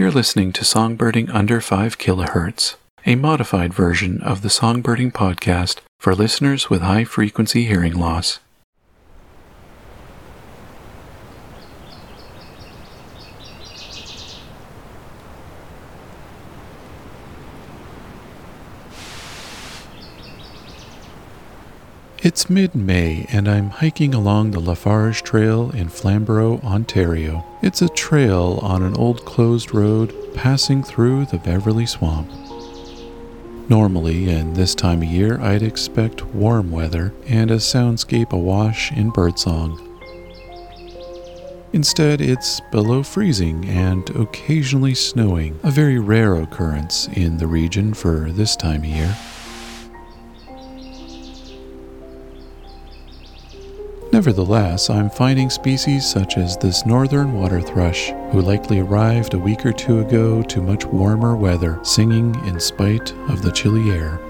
You're listening to Songbirding Under 5 kHz, a modified version of the Songbirding podcast for listeners with high frequency hearing loss. It's mid May, and I'm hiking along the Lafarge Trail in Flamborough, Ontario. It's a trail on an old closed road passing through the Beverly Swamp. Normally, in this time of year, I'd expect warm weather and a soundscape awash in birdsong. Instead, it's below freezing and occasionally snowing, a very rare occurrence in the region for this time of year. Nevertheless, I'm finding species such as this northern water thrush, who likely arrived a week or two ago to much warmer weather, singing in spite of the chilly air.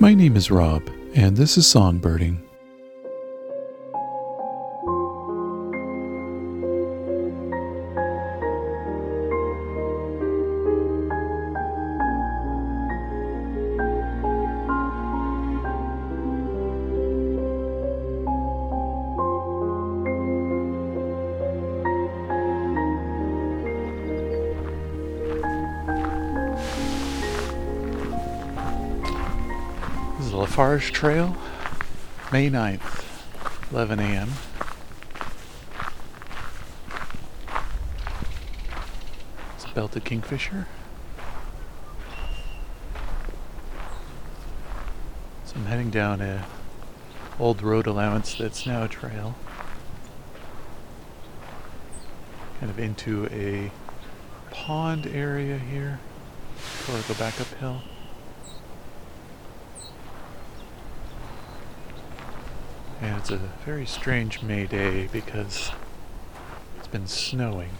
My name is Rob, and this is Songbirding. Lafarge Trail, May 9th, 11 a.m. It's a belted kingfisher. So I'm heading down a old road allowance that's now a trail. Kind of into a pond area here before I go back uphill. And it's a very strange May day because it's been snowing.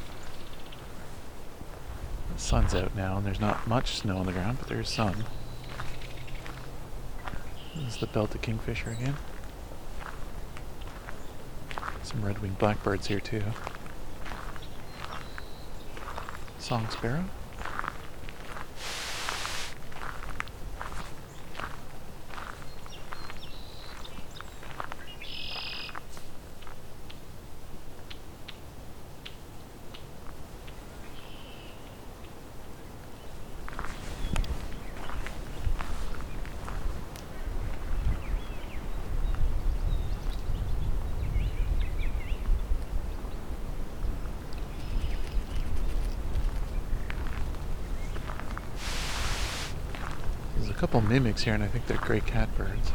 The sun's out now and there's not much snow on the ground, but there's some. This is the belted kingfisher again. Some red-winged blackbirds here too. Song sparrow. There's a couple mimics here, and I think they're gray catbirds.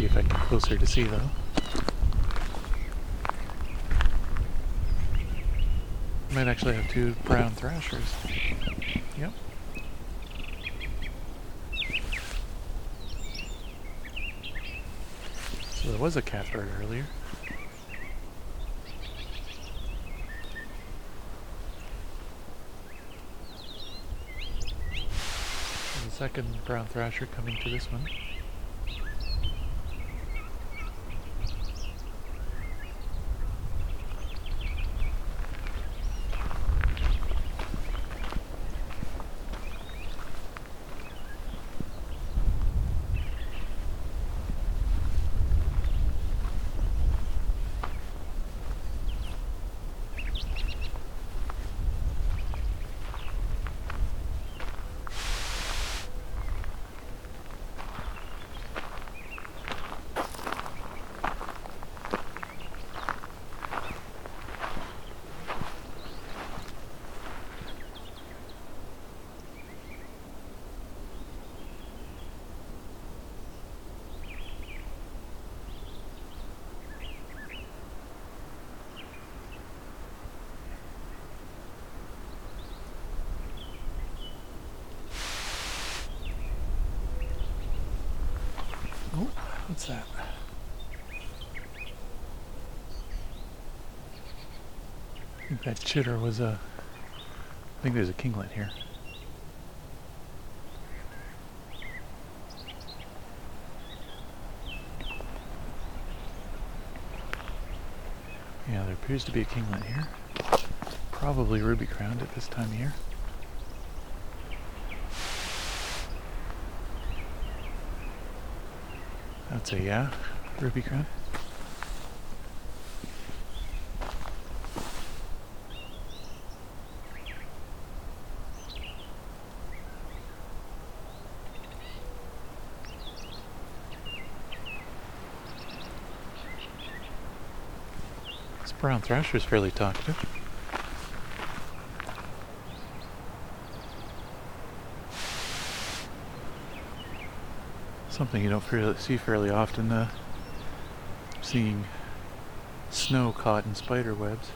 See if I can get closer to see though. Might actually have two brown thrashers. Yep. So there was a catbird earlier. A second brown thrasher coming to this one. What's that? I think that chitter was a. I think there's a kinglet here. Yeah, there appears to be a kinglet here. Probably ruby crowned at this time of year. That's a yeah, ruby crown. This brown thrasher is fairly talkative. Something you don't fairly see fairly often. Uh, seeing snow caught in spider webs.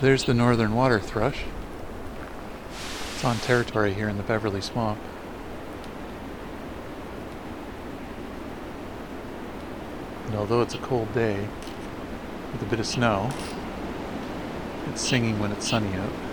There's the northern water thrush. It's on territory here in the Beverly Swamp. And although it's a cold day with a bit of snow, it's singing when it's sunny out.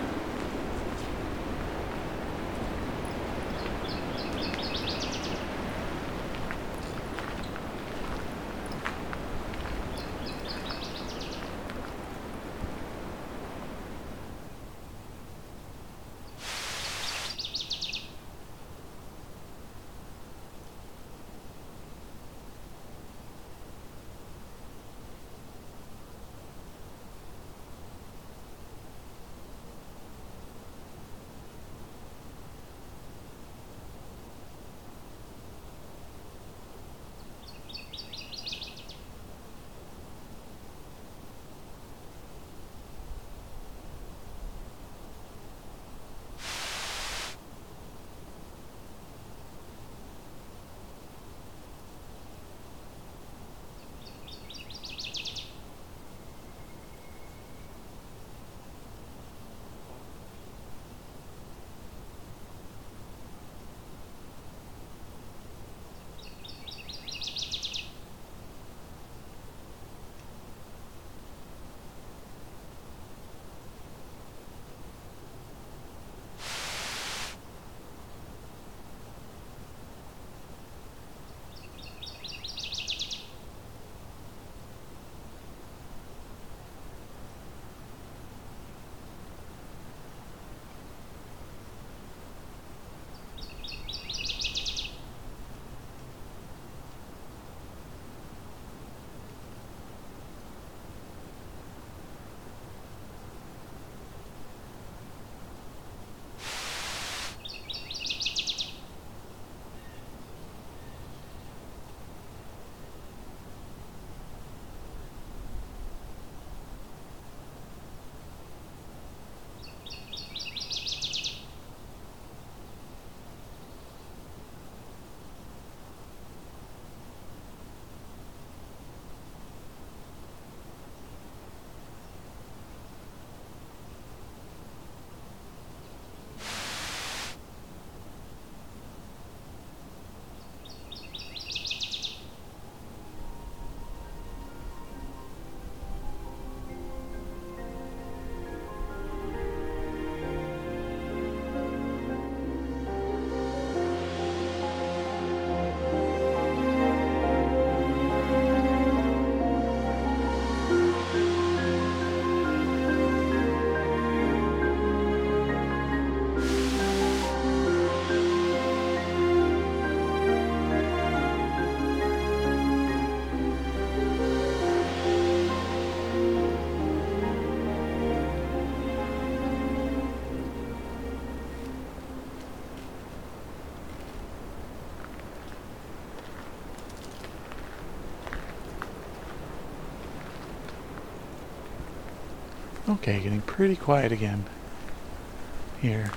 Okay, getting pretty quiet again here.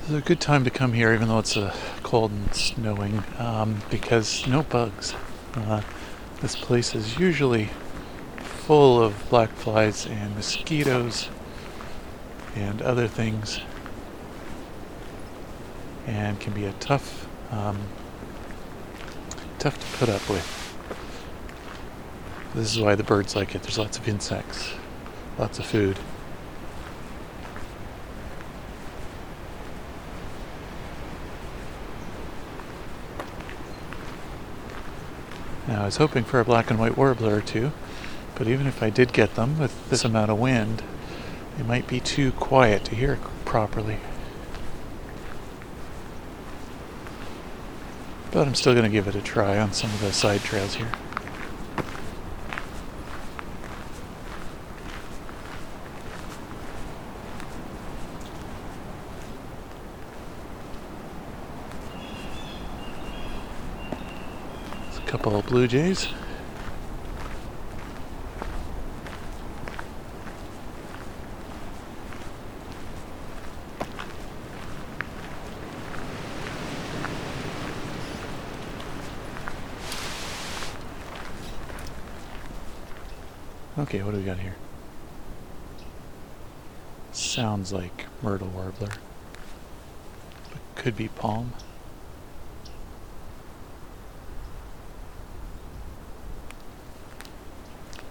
This is a good time to come here, even though it's uh, cold and snowing, um, because no bugs. Uh, this place is usually full of black flies and mosquitoes and other things, and can be a tough, um, tough to put up with. This is why the birds like it. There's lots of insects, lots of food. Now, I was hoping for a black and white warbler or two, but even if I did get them with this amount of wind, it might be too quiet to hear properly. But I'm still going to give it a try on some of the side trails here. There's a couple of blue jays. Okay, what do we got here? Sounds like myrtle warbler. But could be palm.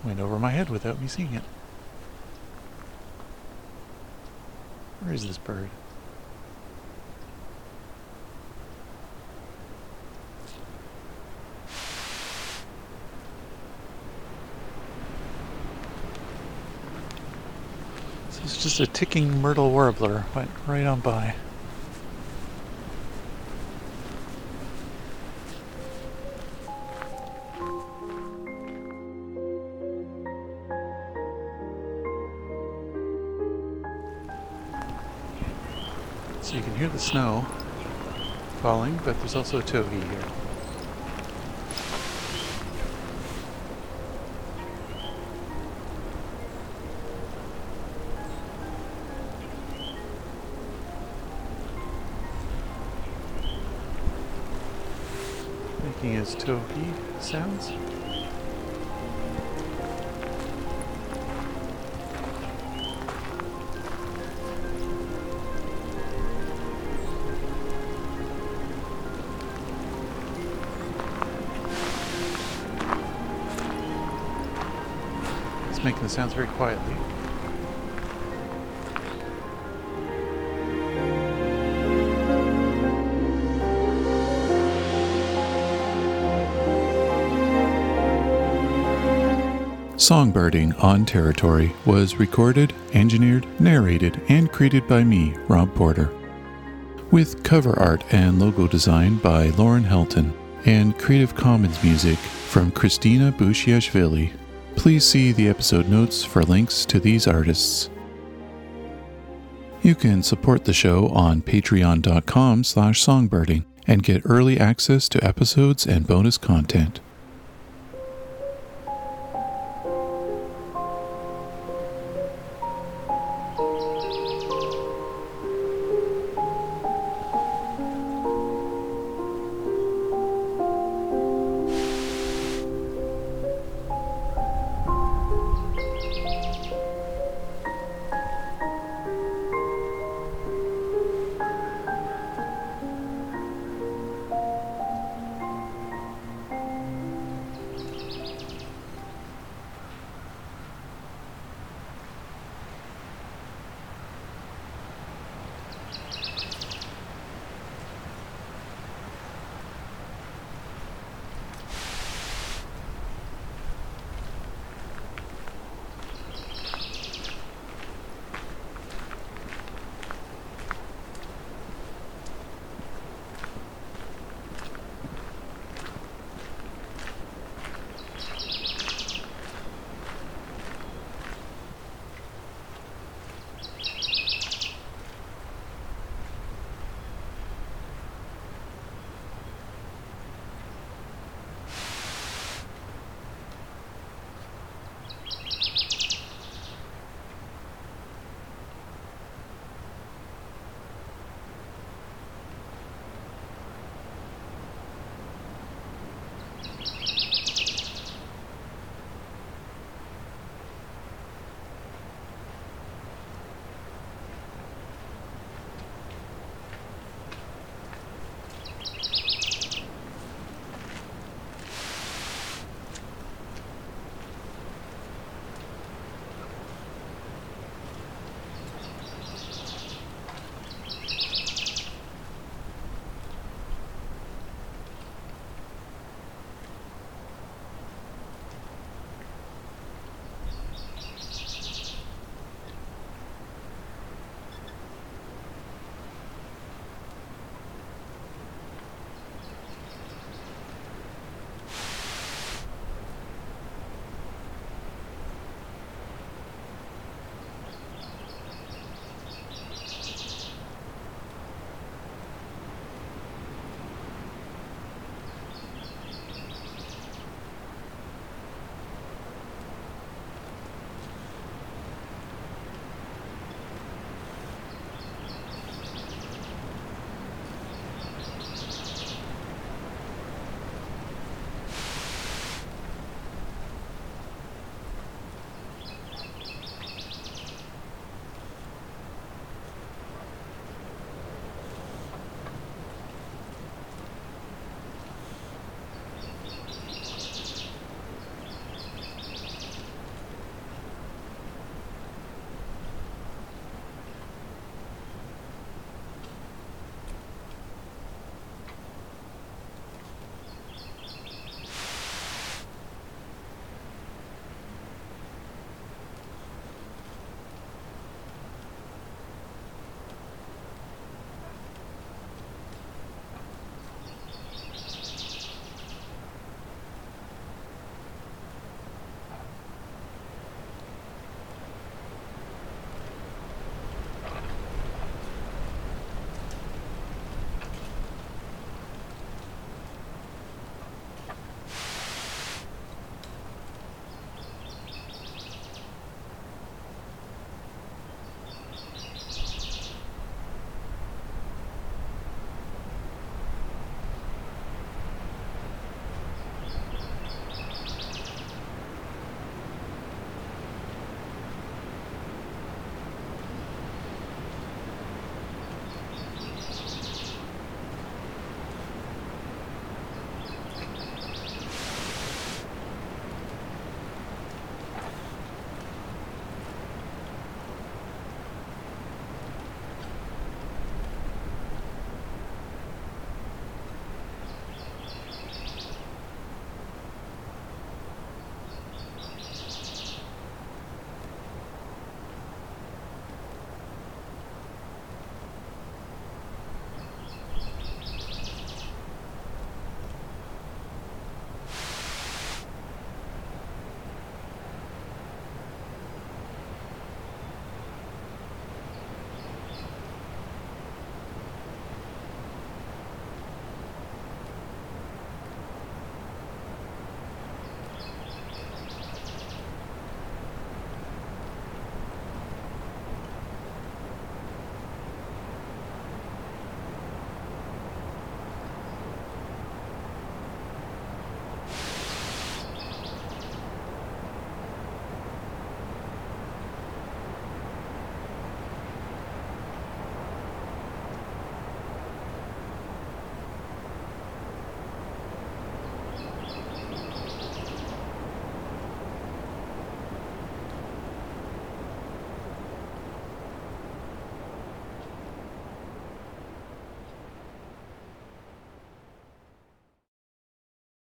Went over my head without me seeing it. Where is this bird? Just a ticking myrtle warbler. Went right on by. So you can hear the snow falling, but there's also a towhee here. Making his towhee sounds. It's making the sounds very quietly. Songbirding on Territory was recorded, engineered, narrated, and created by me, Rob Porter. With cover art and logo design by Lauren Helton and Creative Commons music from Christina Bushiashvili. Please see the episode notes for links to these artists. You can support the show on patreon.com slash songbird and get early access to episodes and bonus content.